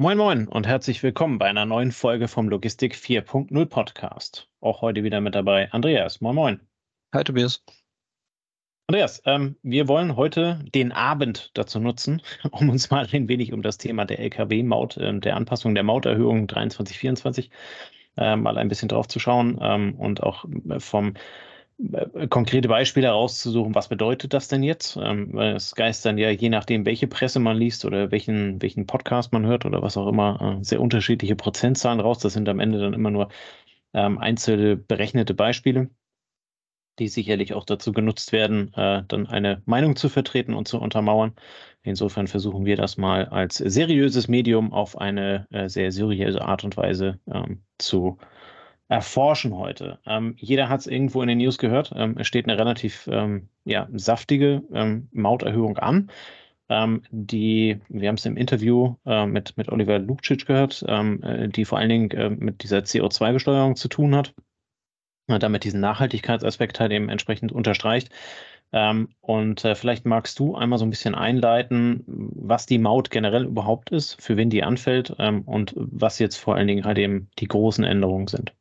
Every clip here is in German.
Moin Moin und herzlich willkommen bei einer neuen Folge vom Logistik 4.0 Podcast. Auch heute wieder mit dabei Andreas. Moin Moin. Hi Tobias. Andreas, ähm, wir wollen heute den Abend dazu nutzen, um uns mal ein wenig um das Thema der Lkw-Maut, äh, der Anpassung der Mauterhöhung 23, 24 äh, mal ein bisschen drauf zu schauen ähm, und auch äh, vom konkrete Beispiele rauszusuchen, was bedeutet das denn jetzt? Ähm, weil es geistern ja je nachdem, welche Presse man liest oder welchen, welchen Podcast man hört oder was auch immer, äh, sehr unterschiedliche Prozentzahlen raus. Das sind am Ende dann immer nur ähm, einzelne berechnete Beispiele, die sicherlich auch dazu genutzt werden, äh, dann eine Meinung zu vertreten und zu untermauern. Insofern versuchen wir das mal als seriöses Medium auf eine äh, sehr seriöse Art und Weise ähm, zu erforschen heute. Ähm, jeder hat es irgendwo in den News gehört. Ähm, es steht eine relativ ähm, ja, saftige ähm, Mauterhöhung an. Ähm, die, wir haben es im Interview äh, mit, mit Oliver Lukcic gehört, ähm, äh, die vor allen Dingen äh, mit dieser CO2-Besteuerung zu tun hat, damit diesen Nachhaltigkeitsaspekt halt eben entsprechend unterstreicht. und äh, vielleicht magst du einmal so ein bisschen einleiten, was die Maut generell überhaupt ist, für wen die anfällt und was jetzt vor allen Dingen halt eben die großen Änderungen sind.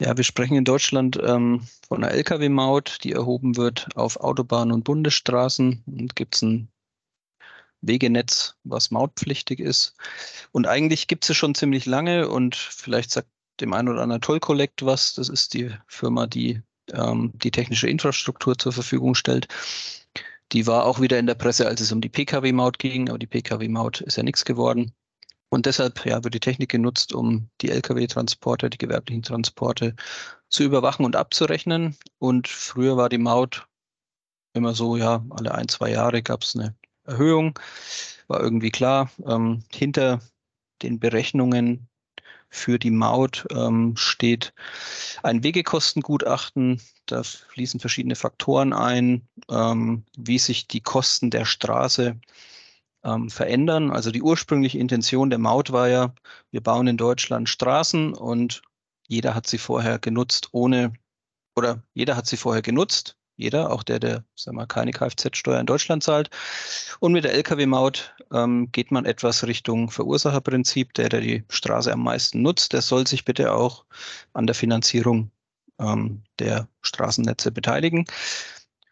Ja, wir sprechen in Deutschland ähm, von einer Lkw-Maut, die erhoben wird auf Autobahnen und Bundesstraßen. Und gibt es ein Wegenetz, was mautpflichtig ist. Und eigentlich gibt es es schon ziemlich lange und vielleicht sagt dem einen oder anderen Toll Collect was. Das ist die Firma, die ähm, die technische Infrastruktur zur Verfügung stellt. Die war auch wieder in der Presse, als es um die Pkw-Maut ging, aber die Pkw-Maut ist ja nichts geworden. Und deshalb ja, wird die Technik genutzt, um die Lkw-Transporte, die gewerblichen Transporte zu überwachen und abzurechnen. Und früher war die Maut immer so, ja, alle ein, zwei Jahre gab es eine Erhöhung. War irgendwie klar. Ähm, hinter den Berechnungen für die Maut ähm, steht ein Wegekostengutachten. Da fließen verschiedene Faktoren ein, ähm, wie sich die Kosten der Straße ähm, verändern. Also die ursprüngliche Intention der Maut war ja, wir bauen in Deutschland Straßen und jeder hat sie vorher genutzt, ohne, oder jeder hat sie vorher genutzt, jeder, auch der, der sag mal, keine Kfz-Steuer in Deutschland zahlt. Und mit der Lkw-Maut ähm, geht man etwas Richtung Verursacherprinzip. Der, der die Straße am meisten nutzt, der soll sich bitte auch an der Finanzierung ähm, der Straßennetze beteiligen.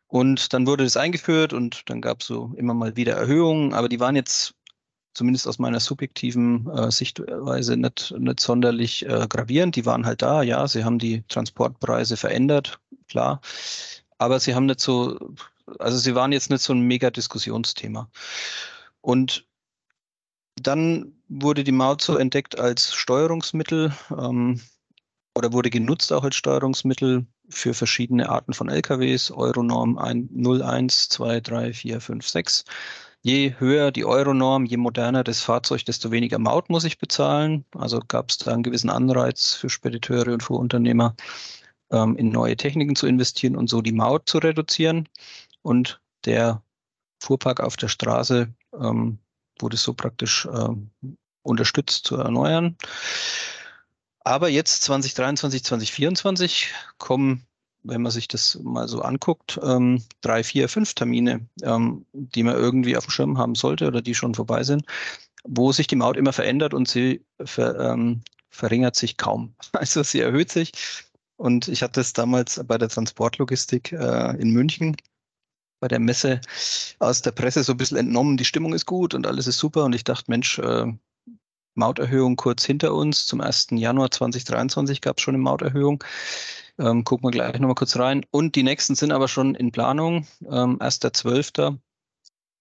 Und dann wurde das eingeführt und dann gab es so immer mal wieder Erhöhungen, aber die waren jetzt zumindest aus meiner subjektiven äh, Sichtweise nicht, nicht sonderlich äh, gravierend. Die waren halt da, ja, sie haben die Transportpreise verändert, klar, aber sie haben nicht so, also sie waren jetzt nicht so ein mega Diskussionsthema. Und dann wurde die Maut so entdeckt als Steuerungsmittel ähm, oder wurde genutzt auch als Steuerungsmittel für verschiedene Arten von LKWs, Euronorm 01, 2, 3, 4, 5, 6. Je höher die Euronorm, je moderner das Fahrzeug, desto weniger Maut muss ich bezahlen. Also gab es da einen gewissen Anreiz für Spediteure und Fuhrunternehmer, ähm, in neue Techniken zu investieren und so die Maut zu reduzieren. Und der Fuhrpark auf der Straße ähm, wurde so praktisch ähm, unterstützt zu erneuern. Aber jetzt 2023, 2024 kommen, wenn man sich das mal so anguckt, ähm, drei, vier, fünf Termine, ähm, die man irgendwie auf dem Schirm haben sollte oder die schon vorbei sind, wo sich die Maut immer verändert und sie ver, ähm, verringert sich kaum. Also sie erhöht sich. Und ich hatte es damals bei der Transportlogistik äh, in München bei der Messe aus der Presse so ein bisschen entnommen, die Stimmung ist gut und alles ist super. Und ich dachte, Mensch, äh, Mauterhöhung kurz hinter uns. Zum 1. Januar 2023 gab es schon eine Mauterhöhung. Ähm, gucken wir gleich nochmal kurz rein. Und die nächsten sind aber schon in Planung. Ähm, 1.12.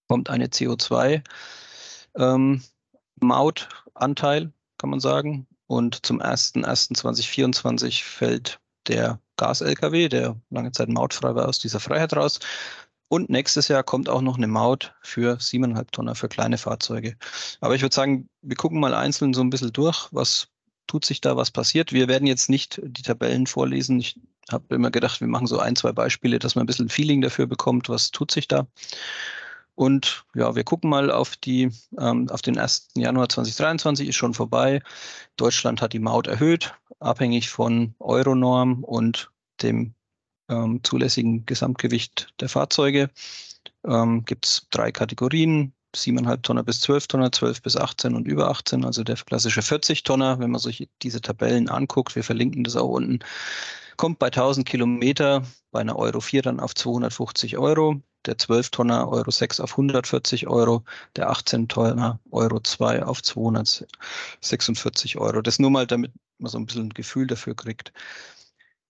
kommt eine CO2-Mautanteil, ähm, kann man sagen. Und zum 1.1.2024 fällt der Gas-LKW, der lange Zeit mautfrei war, aus dieser Freiheit raus. Und nächstes Jahr kommt auch noch eine Maut für 7,5 Tonner für kleine Fahrzeuge. Aber ich würde sagen, wir gucken mal einzeln so ein bisschen durch, was tut sich da, was passiert. Wir werden jetzt nicht die Tabellen vorlesen. Ich habe immer gedacht, wir machen so ein, zwei Beispiele, dass man ein bisschen Feeling dafür bekommt, was tut sich da. Und ja, wir gucken mal auf die, ähm, auf den 1. Januar 2023 ist schon vorbei. Deutschland hat die Maut erhöht, abhängig von Euronorm und dem ähm, zulässigen Gesamtgewicht der Fahrzeuge. Ähm, Gibt es drei Kategorien. 7,5 Tonner bis 12 Tonner, 12 bis 18 und über 18, also der klassische 40 Tonner, wenn man sich diese Tabellen anguckt, wir verlinken das auch unten, kommt bei 1000 Kilometer bei einer Euro 4 dann auf 250 Euro, der 12 Tonner Euro 6 auf 140 Euro, der 18 Tonner Euro 2 auf 246 Euro. Das nur mal, damit man so ein bisschen ein Gefühl dafür kriegt.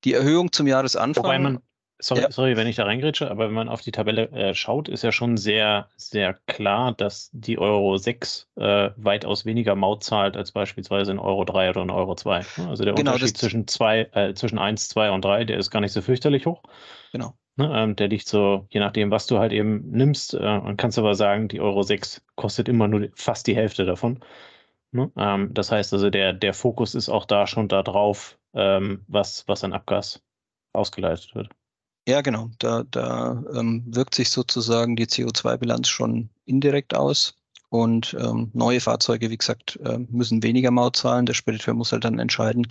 Die Erhöhung zum Jahresanfang. Wobei man, sorry, ja. sorry, wenn ich da reingrätsche, aber wenn man auf die Tabelle äh, schaut, ist ja schon sehr, sehr klar, dass die Euro 6 äh, weitaus weniger Maut zahlt als beispielsweise in Euro 3 oder in Euro 2. Also der genau, Unterschied zwischen, zwei, äh, zwischen 1, 2 und 3, der ist gar nicht so fürchterlich hoch. Genau. Ne, ähm, der liegt so, je nachdem, was du halt eben nimmst. Äh, und kannst aber sagen, die Euro 6 kostet immer nur fast die Hälfte davon. Ne? Ähm, das heißt also, der, der Fokus ist auch da schon da drauf, ähm, was, was an Abgas ausgeleitet wird. Ja, genau. Da, da ähm, wirkt sich sozusagen die CO2-Bilanz schon indirekt aus. Und ähm, neue Fahrzeuge, wie gesagt, äh, müssen weniger Maut zahlen. Der Spediteur muss halt dann entscheiden,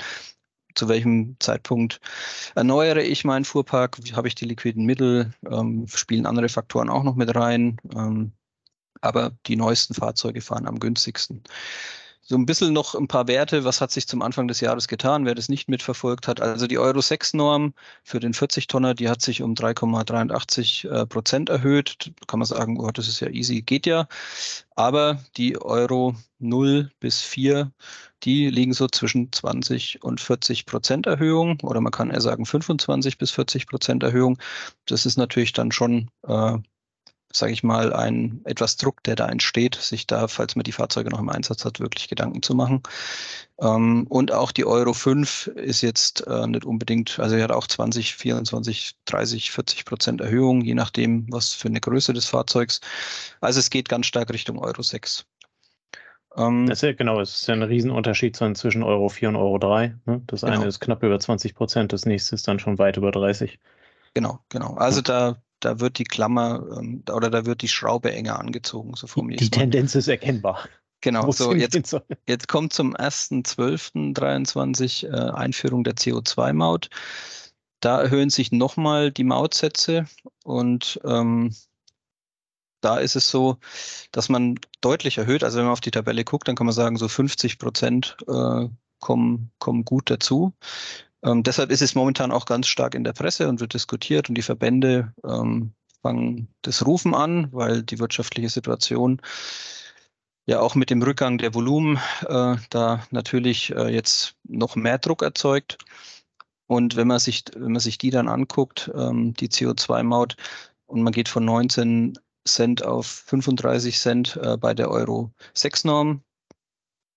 zu welchem Zeitpunkt erneuere ich meinen Fuhrpark, habe ich die liquiden Mittel, ähm, spielen andere Faktoren auch noch mit rein. Ähm, aber die neuesten Fahrzeuge fahren am günstigsten. So ein bisschen noch ein paar Werte, was hat sich zum Anfang des Jahres getan, wer das nicht mitverfolgt hat. Also die Euro 6 Norm für den 40 Tonner, die hat sich um 3,83 äh, Prozent erhöht. Da kann man sagen, oh, das ist ja easy, geht ja. Aber die Euro 0 bis 4, die liegen so zwischen 20 und 40 Prozent Erhöhung oder man kann eher sagen 25 bis 40 Prozent Erhöhung. Das ist natürlich dann schon äh, sage ich mal, ein etwas Druck, der da entsteht, sich da, falls man die Fahrzeuge noch im Einsatz hat, wirklich Gedanken zu machen. Ähm, und auch die Euro 5 ist jetzt äh, nicht unbedingt, also er hat auch 20, 24, 30, 40 Prozent Erhöhung, je nachdem, was für eine Größe des Fahrzeugs. Also es geht ganz stark Richtung Euro 6. Ähm, das ist ja, genau, es ist ja ein Riesenunterschied zwischen Euro 4 und Euro 3. Ne? Das genau. eine ist knapp über 20 Prozent, das nächste ist dann schon weit über 30. Genau, genau. Also da da wird die Klammer ähm, oder da wird die Schraube enger angezogen. So formuliert die Tendenz ist erkennbar. Genau, so jetzt, jetzt kommt zum 1.12.23 äh, Einführung der CO2-Maut. Da erhöhen sich nochmal die Mautsätze und ähm, da ist es so, dass man deutlich erhöht. Also wenn man auf die Tabelle guckt, dann kann man sagen, so 50 Prozent äh, kommen, kommen gut dazu. Ähm, deshalb ist es momentan auch ganz stark in der Presse und wird diskutiert und die Verbände ähm, fangen das Rufen an, weil die wirtschaftliche Situation ja auch mit dem Rückgang der Volumen äh, da natürlich äh, jetzt noch mehr Druck erzeugt. Und wenn man sich, wenn man sich die dann anguckt, ähm, die CO2-Maut, und man geht von 19 Cent auf 35 Cent äh, bei der Euro 6-Norm,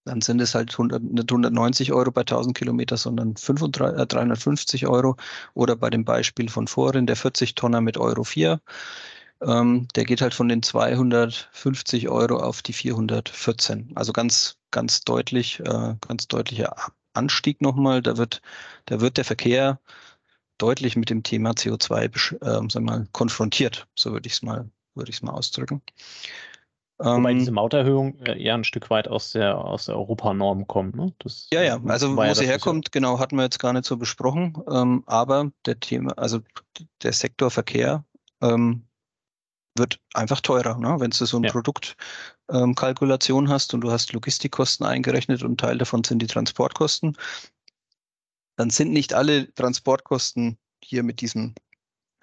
dann sind es halt 100, nicht 190 Euro bei 1000 Kilometer, sondern 35, äh, 350 Euro. Oder bei dem Beispiel von vorhin, der 40 Tonner mit Euro 4. Ähm, der geht halt von den 250 Euro auf die 414. Also ganz, ganz deutlich, äh, ganz deutlicher Anstieg nochmal. Da wird, da wird der Verkehr deutlich mit dem Thema CO2 äh, sagen mal, konfrontiert. So würde ich es mal, würde ich es mal ausdrücken. Wobei ähm, diese Mauterhöhung äh, eher ein Stück weit aus der, aus der Europanorm kommt. Ne? Das, ja, ja, also wo ja sie herkommt, genau, hatten wir jetzt gar nicht so besprochen. Ähm, aber der Thema, also der Sektor Verkehr ähm, wird einfach teurer. Ne? Wenn du so eine ja. Produktkalkulation ähm, hast und du hast Logistikkosten eingerechnet und Teil davon sind die Transportkosten, dann sind nicht alle Transportkosten hier mit diesem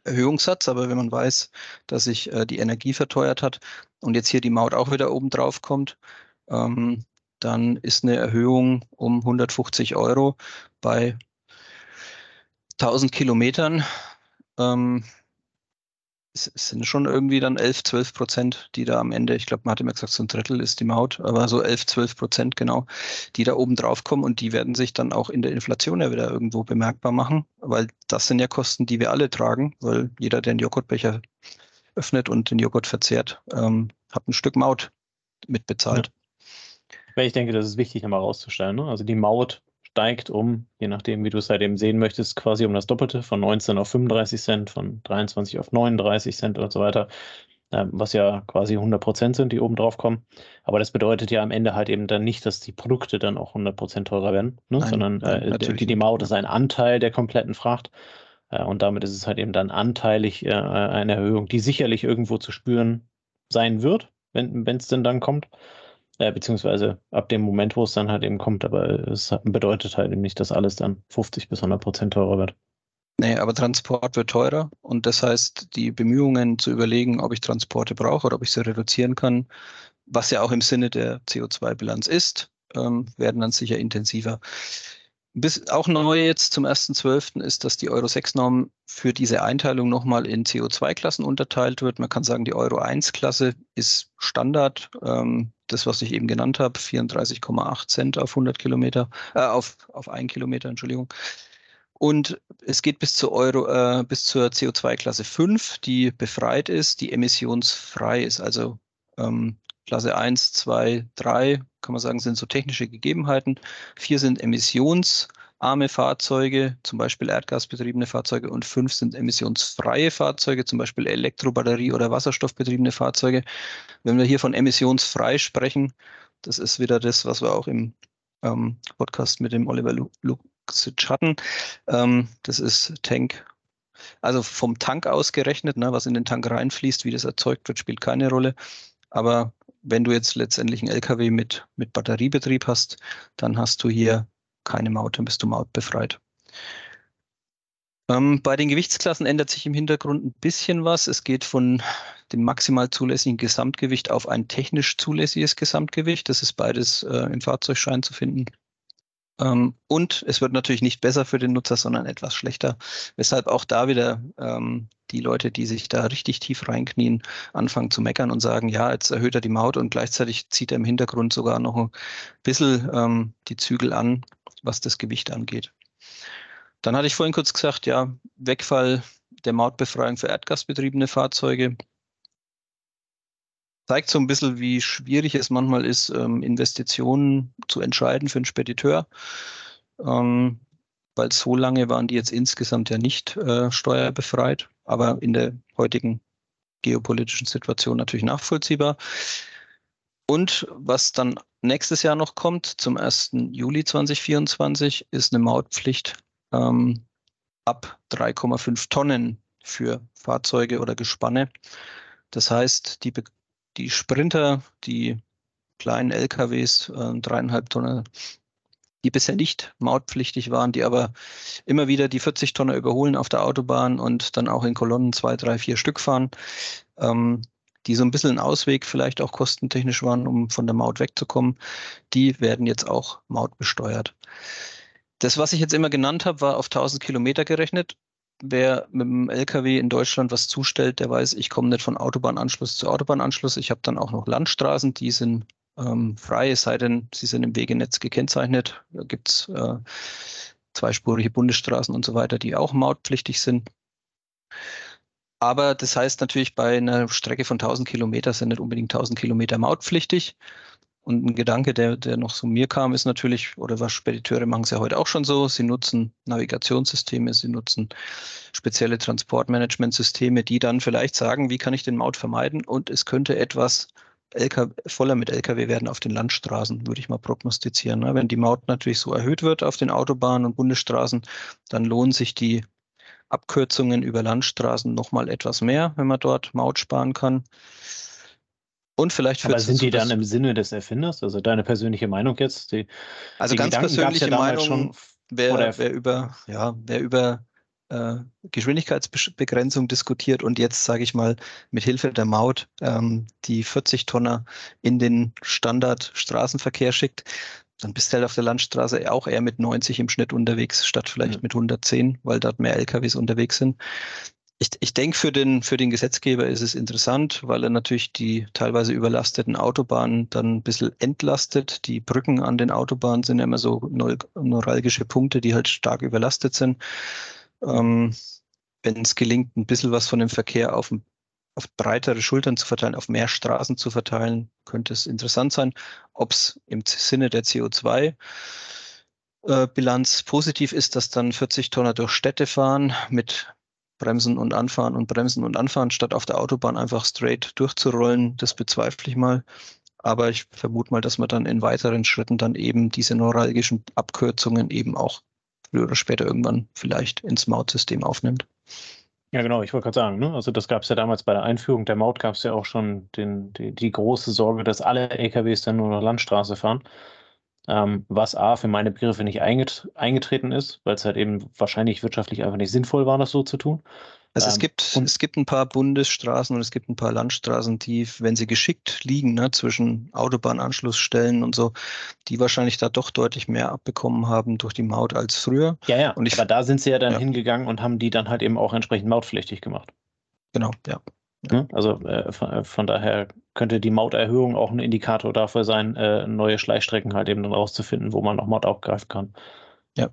Erhöhungssatz, aber wenn man weiß, dass sich äh, die Energie verteuert hat und jetzt hier die Maut auch wieder oben drauf kommt, ähm, dann ist eine Erhöhung um 150 Euro bei 1000 Kilometern ähm, es sind schon irgendwie dann 11, 12 Prozent, die da am Ende, ich glaube, man hatte mir gesagt, so ein Drittel ist die Maut, aber so 11, 12 Prozent genau, die da oben drauf kommen und die werden sich dann auch in der Inflation ja wieder irgendwo bemerkbar machen, weil das sind ja Kosten, die wir alle tragen, weil jeder, der einen Joghurtbecher öffnet und den Joghurt verzehrt, ähm, hat ein Stück Maut mitbezahlt. Ja. Ich denke, das ist wichtig, einmal rauszustellen. Ne? Also die Maut steigt um, je nachdem, wie du es halt eben sehen möchtest, quasi um das Doppelte, von 19 auf 35 Cent, von 23 auf 39 Cent und so weiter, ähm, was ja quasi 100 Prozent sind, die oben drauf kommen. Aber das bedeutet ja am Ende halt eben dann nicht, dass die Produkte dann auch 100 Prozent teurer werden, ne? nein, sondern äh, nein, die, die Maut ist ein Anteil der kompletten Fracht. Äh, und damit ist es halt eben dann anteilig äh, eine Erhöhung, die sicherlich irgendwo zu spüren sein wird. wenn es denn dann kommt. Äh, beziehungsweise ab dem Moment, wo es dann halt eben kommt, aber es bedeutet halt eben nicht, dass alles dann 50 bis 100 Prozent teurer wird. Nee, aber Transport wird teurer und das heißt, die Bemühungen zu überlegen, ob ich Transporte brauche oder ob ich sie reduzieren kann, was ja auch im Sinne der CO2-Bilanz ist, ähm, werden dann sicher intensiver. Bis, auch neu jetzt zum 1.12. ist, dass die Euro 6-Norm für diese Einteilung nochmal in CO2-Klassen unterteilt wird. Man kann sagen, die Euro 1-Klasse ist Standard. Ähm, das, was ich eben genannt habe, 34,8 Cent auf 100 Kilometer, äh, auf, auf 1 Kilometer, Entschuldigung. Und es geht bis zur Euro, äh, bis zur CO2-Klasse 5, die befreit ist, die emissionsfrei ist. Also ähm, Klasse 1, 2, 3, kann man sagen, sind so technische Gegebenheiten. Vier sind emissionsarme Fahrzeuge, zum Beispiel erdgasbetriebene Fahrzeuge, und fünf sind emissionsfreie Fahrzeuge, zum Beispiel Elektrobatterie- oder Wasserstoffbetriebene Fahrzeuge. Wenn wir hier von emissionsfrei sprechen, das ist wieder das, was wir auch im ähm, Podcast mit dem Oliver Luxic hatten. Ähm, das ist Tank also vom Tank ausgerechnet, ne, was in den Tank reinfließt, wie das erzeugt wird, spielt keine Rolle. Aber wenn du jetzt letztendlich einen LKW mit, mit Batteriebetrieb hast, dann hast du hier keine Maut, dann bist du mautbefreit. Ähm, bei den Gewichtsklassen ändert sich im Hintergrund ein bisschen was. Es geht von dem maximal zulässigen Gesamtgewicht auf ein technisch zulässiges Gesamtgewicht. Das ist beides äh, im Fahrzeugschein zu finden. Ähm, und es wird natürlich nicht besser für den Nutzer, sondern etwas schlechter, weshalb auch da wieder ähm, die Leute, die sich da richtig tief reinknien, anfangen zu meckern und sagen, ja, jetzt erhöht er die Maut und gleichzeitig zieht er im Hintergrund sogar noch ein bisschen ähm, die Zügel an, was das Gewicht angeht. Dann hatte ich vorhin kurz gesagt, ja, Wegfall der Mautbefreiung für erdgasbetriebene Fahrzeuge zeigt so ein bisschen, wie schwierig es manchmal ist, ähm, Investitionen zu entscheiden für einen Spediteur. Ähm, weil so lange waren die jetzt insgesamt ja nicht äh, steuerbefreit, aber in der heutigen geopolitischen Situation natürlich nachvollziehbar. Und was dann nächstes Jahr noch kommt, zum 1. Juli 2024, ist eine Mautpflicht ähm, ab 3,5 Tonnen für Fahrzeuge oder Gespanne. Das heißt, die die Sprinter, die kleinen LKWs, äh, dreieinhalb Tonnen, die bisher nicht mautpflichtig waren, die aber immer wieder die 40 Tonner überholen auf der Autobahn und dann auch in Kolonnen zwei, drei, vier Stück fahren, ähm, die so ein bisschen ein Ausweg vielleicht auch kostentechnisch waren, um von der Maut wegzukommen, die werden jetzt auch mautbesteuert. Das, was ich jetzt immer genannt habe, war auf 1000 Kilometer gerechnet wer mit dem LKW in Deutschland was zustellt, der weiß, ich komme nicht von Autobahnanschluss zu Autobahnanschluss. Ich habe dann auch noch Landstraßen, die sind ähm, frei, es sei denn, sie sind im Wegenetz gekennzeichnet. Da gibt es äh, zweispurige Bundesstraßen und so weiter, die auch mautpflichtig sind. Aber das heißt natürlich, bei einer Strecke von 1000 Kilometer sind nicht unbedingt 1000 Kilometer mautpflichtig. Und ein Gedanke, der, der noch zu mir kam, ist natürlich, oder was Spediteure machen es ja heute auch schon so, sie nutzen Navigationssysteme, sie nutzen spezielle Transportmanagementsysteme, die dann vielleicht sagen, wie kann ich den Maut vermeiden und es könnte etwas LKW, voller mit Lkw werden auf den Landstraßen, würde ich mal prognostizieren. Ne? Wenn die Maut natürlich so erhöht wird auf den Autobahnen und Bundesstraßen, dann lohnen sich die Abkürzungen über Landstraßen nochmal etwas mehr, wenn man dort Maut sparen kann. Und vielleicht führt Aber sind die dann im Sinne des Erfinders? Also deine persönliche Meinung jetzt? Die, also die ganz Gedanken persönliche ja Meinung, schon, wer, wer, über, ja, wer über äh, Geschwindigkeitsbegrenzung diskutiert und jetzt, sage ich mal, mit Hilfe der Maut ähm, die 40 Tonner in den Standardstraßenverkehr schickt, dann bist du halt auf der Landstraße auch eher mit 90 im Schnitt unterwegs, statt vielleicht mhm. mit 110, weil dort mehr LKWs unterwegs sind ich, ich denke, für den, für den Gesetzgeber ist es interessant, weil er natürlich die teilweise überlasteten Autobahnen dann ein bisschen entlastet. Die Brücken an den Autobahnen sind ja immer so neuralgische Punkte, die halt stark überlastet sind. Ähm, Wenn es gelingt, ein bisschen was von dem Verkehr auf, auf breitere Schultern zu verteilen, auf mehr Straßen zu verteilen, könnte es interessant sein. Ob es im Sinne der CO2 äh, Bilanz positiv ist, dass dann 40 Tonner durch Städte fahren mit bremsen und anfahren und bremsen und anfahren, statt auf der Autobahn einfach straight durchzurollen. Das bezweifle ich mal. Aber ich vermute mal, dass man dann in weiteren Schritten dann eben diese neuralgischen Abkürzungen eben auch früher oder später irgendwann vielleicht ins Mautsystem aufnimmt. Ja, genau, ich wollte gerade sagen, ne? also das gab es ja damals bei der Einführung der Maut, gab es ja auch schon den, die, die, große Sorge, dass alle LKWs dann nur noch Landstraße fahren. Ähm, was A für meine Begriffe nicht einget eingetreten ist, weil es halt eben wahrscheinlich wirtschaftlich einfach nicht sinnvoll war, das so zu tun. Also es, ähm, gibt, es gibt ein paar Bundesstraßen und es gibt ein paar Landstraßen, die, wenn sie geschickt liegen, ne, zwischen Autobahnanschlussstellen und so, die wahrscheinlich da doch deutlich mehr abbekommen haben durch die Maut als früher. Ja, ja, und ich, aber da sind sie ja dann ja. hingegangen und haben die dann halt eben auch entsprechend mautpflichtig gemacht. Genau, ja. Ne? Also äh, von, äh, von, daher könnte die Mauterhöhung auch ein Indikator dafür sein, äh, neue Schleichstrecken halt eben dann rauszufinden, wo man noch Maut aufgreifen kann. Ja.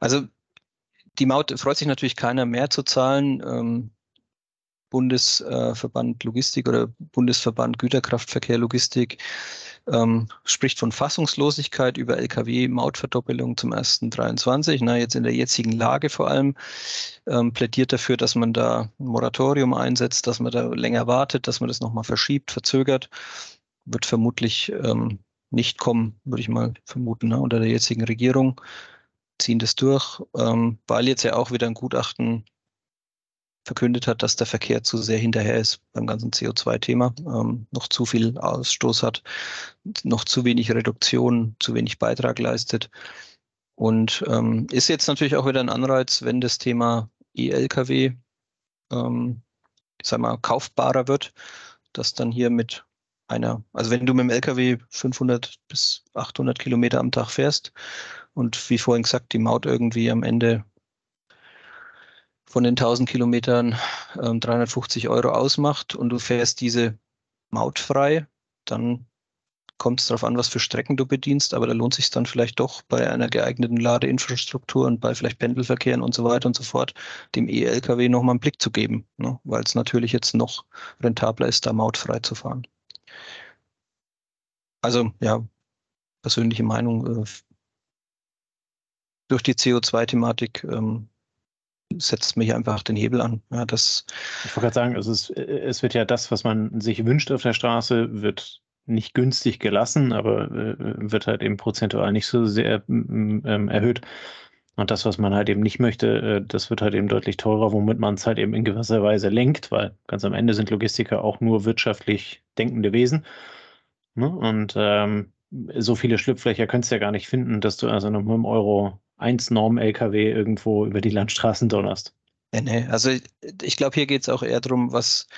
Also die Maut freut sich natürlich keiner mehr zu zahlen. Ähm, Bundesverband Logistik oder Bundesverband Güterkraftverkehr Logistik ähm, spricht von Fassungslosigkeit über Lkw-Mautverdoppelung zum 1.23. Na, jetzt in der jetzigen Lage vor allem ähm, plädiert dafür, dass man da ein Moratorium einsetzt, dass man da länger wartet, dass man das nochmal verschiebt, verzögert. Wird vermutlich ähm, nicht kommen, würde ich mal vermuten, ne, unter der jetzigen Regierung ziehen das durch, ähm, weil jetzt ja auch wieder ein Gutachten verkündet hat, dass der Verkehr zu sehr hinterher ist beim ganzen CO2-Thema, ähm, noch zu viel Ausstoß hat, noch zu wenig Reduktion, zu wenig Beitrag leistet. Und ähm, ist jetzt natürlich auch wieder ein Anreiz, wenn das Thema E-Lkw, ähm, sag mal, kaufbarer wird, dass dann hier mit einer, also wenn du mit dem Lkw 500 bis 800 Kilometer am Tag fährst und wie vorhin gesagt, die Maut irgendwie am Ende von den 1000 Kilometern äh, 350 Euro ausmacht und du fährst diese Maut frei, dann kommt es darauf an, was für Strecken du bedienst, aber da lohnt sich dann vielleicht doch bei einer geeigneten Ladeinfrastruktur und bei vielleicht Pendelverkehren und so weiter und so fort, dem E-Lkw nochmal einen Blick zu geben, ne? weil es natürlich jetzt noch rentabler ist, da mautfrei zu fahren. Also ja, persönliche Meinung, äh, durch die CO2-Thematik ähm, setzt mich einfach den Hebel an. Ja, das ich wollte gerade sagen, also es, es, wird ja das, was man sich wünscht auf der Straße, wird nicht günstig gelassen, aber äh, wird halt eben prozentual nicht so sehr ähm, erhöht. Und das, was man halt eben nicht möchte, äh, das wird halt eben deutlich teurer, womit man es halt eben in gewisser Weise lenkt, weil ganz am Ende sind Logistiker auch nur wirtschaftlich denkende Wesen. Ne? Und ähm, so viele Schlupflöcher könntest du ja gar nicht finden, dass du also noch mit einem Euro 1 Norm-LKW irgendwo über die Landstraßen donnerst. Nee, nee. Also ich glaube, hier geht es auch eher darum, was,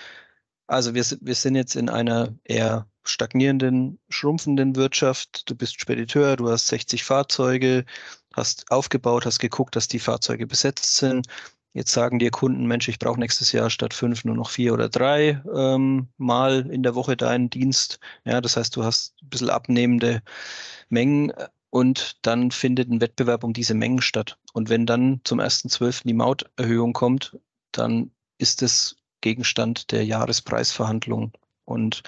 also wir, wir sind jetzt in einer eher stagnierenden, schrumpfenden Wirtschaft. Du bist Spediteur, du hast 60 Fahrzeuge, hast aufgebaut, hast geguckt, dass die Fahrzeuge besetzt sind. Jetzt sagen dir Kunden, Mensch, ich brauche nächstes Jahr statt fünf nur noch vier oder drei ähm, Mal in der Woche deinen Dienst. Ja, das heißt, du hast ein bisschen abnehmende Mengen und dann findet ein Wettbewerb um diese Mengen statt. Und wenn dann zum 1.12. die Mauterhöhung kommt, dann ist es Gegenstand der Jahrespreisverhandlungen. Und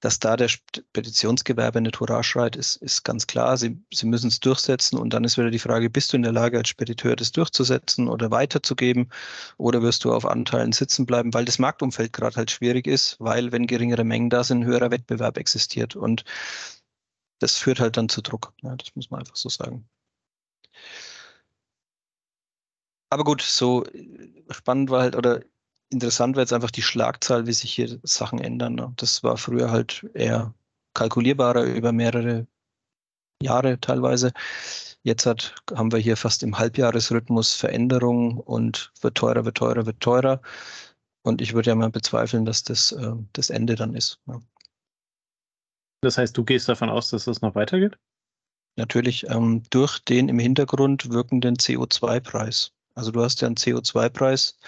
dass da der Petitionsgewerbe nicht Hurra schreit, ist, ist ganz klar. Sie, sie müssen es durchsetzen und dann ist wieder die Frage, bist du in der Lage als Spediteur das durchzusetzen oder weiterzugeben oder wirst du auf Anteilen sitzen bleiben, weil das Marktumfeld gerade halt schwierig ist, weil wenn geringere Mengen da sind, höherer Wettbewerb existiert und das führt halt dann zu Druck. Ja, das muss man einfach so sagen. Aber gut, so äh, spannend war halt, oder interessant war jetzt einfach die Schlagzahl, wie sich hier Sachen ändern. Ne? Das war früher halt eher kalkulierbarer über mehrere Jahre teilweise. Jetzt hat, haben wir hier fast im Halbjahresrhythmus Veränderungen und wird teurer, wird teurer, wird teurer. Und ich würde ja mal bezweifeln, dass das äh, das Ende dann ist. Ja. Das heißt, du gehst davon aus, dass das noch weitergeht? Natürlich ähm, durch den im Hintergrund wirkenden CO2-Preis. Also du hast ja einen CO2-Preis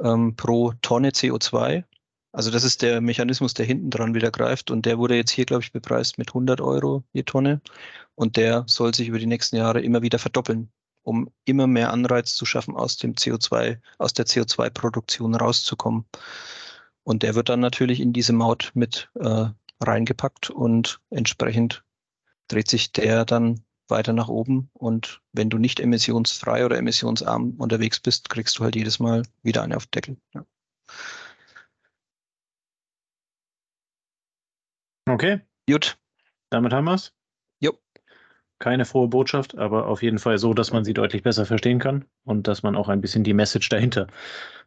ähm, pro Tonne CO2. Also das ist der Mechanismus, der hinten dran wieder greift und der wurde jetzt hier, glaube ich, bepreist mit 100 Euro je Tonne und der soll sich über die nächsten Jahre immer wieder verdoppeln, um immer mehr Anreiz zu schaffen, aus dem CO2, aus der CO2-Produktion rauszukommen. Und der wird dann natürlich in diese Maut mit äh, reingepackt und entsprechend dreht sich der dann weiter nach oben. Und wenn du nicht emissionsfrei oder emissionsarm unterwegs bist, kriegst du halt jedes Mal wieder eine auf den Deckel. Ja. Okay. Gut. Damit haben wir es. Jo. keine frohe Botschaft, aber auf jeden Fall so, dass man sie deutlich besser verstehen kann und dass man auch ein bisschen die Message dahinter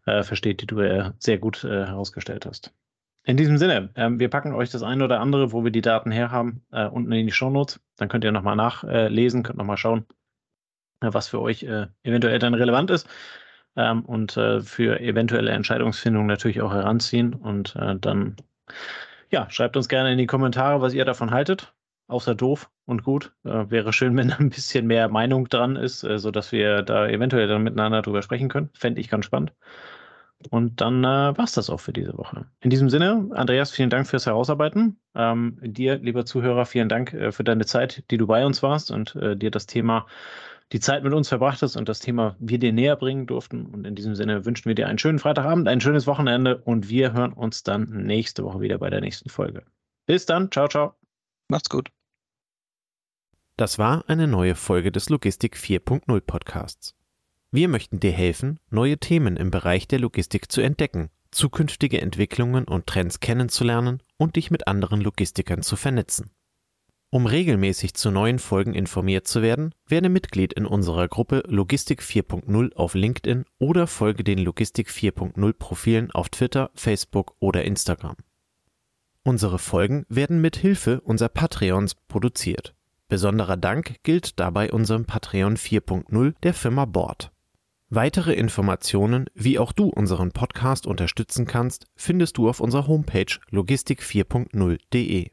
äh, versteht, die du äh, sehr gut äh, herausgestellt hast. In diesem Sinne, ähm, wir packen euch das eine oder andere, wo wir die Daten herhaben, äh, unten in die Shownotes. Dann könnt ihr nochmal nachlesen, könnt nochmal schauen, äh, was für euch äh, eventuell dann relevant ist ähm, und für eventuelle Entscheidungsfindung natürlich auch heranziehen. Und dann, ja, schreibt uns gerne in die Kommentare, was ihr davon haltet außer doof und gut. Äh, wäre schön, wenn da ein bisschen mehr Meinung dran ist, äh, sodass wir da eventuell dann miteinander drüber sprechen können. Fände ich ganz spannend. Und dann äh, war es das auch für diese Woche. In diesem Sinne, Andreas, vielen Dank fürs Herausarbeiten. Ähm, dir, lieber Zuhörer, vielen Dank äh, für deine Zeit, die du bei uns warst und äh, dir das Thema, die Zeit mit uns verbracht hast und das Thema wir dir näher bringen durften. Und in diesem Sinne wünschen wir dir einen schönen Freitagabend, ein schönes Wochenende und wir hören uns dann nächste Woche wieder bei der nächsten Folge. Bis dann, ciao, ciao. Macht's gut. Das war eine neue Folge des Logistik 4.0 Podcasts. Wir möchten dir helfen, neue Themen im Bereich der Logistik zu entdecken, zukünftige Entwicklungen und Trends kennenzulernen und dich mit anderen Logistikern zu vernetzen. Um regelmäßig zu neuen Folgen informiert zu werden, werde Mitglied in unserer Gruppe Logistik 4.0 auf LinkedIn oder folge den Logistik 4.0 Profilen auf Twitter, Facebook oder Instagram. Unsere Folgen werden mit Hilfe unserer Patreons produziert. Besonderer Dank gilt dabei unserem Patreon 4.0 der Firma Bord. Weitere Informationen, wie auch du unseren Podcast unterstützen kannst, findest du auf unserer Homepage logistik4.0.de.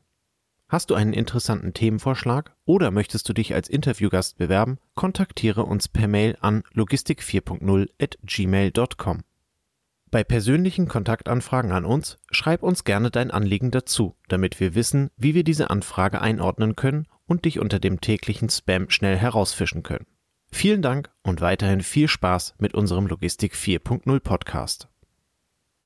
Hast du einen interessanten Themenvorschlag oder möchtest du dich als Interviewgast bewerben, kontaktiere uns per Mail an logistik4.0 at gmail.com. Bei persönlichen Kontaktanfragen an uns schreib uns gerne dein Anliegen dazu, damit wir wissen, wie wir diese Anfrage einordnen können und dich unter dem täglichen Spam schnell herausfischen können. Vielen Dank und weiterhin viel Spaß mit unserem Logistik 4.0 Podcast.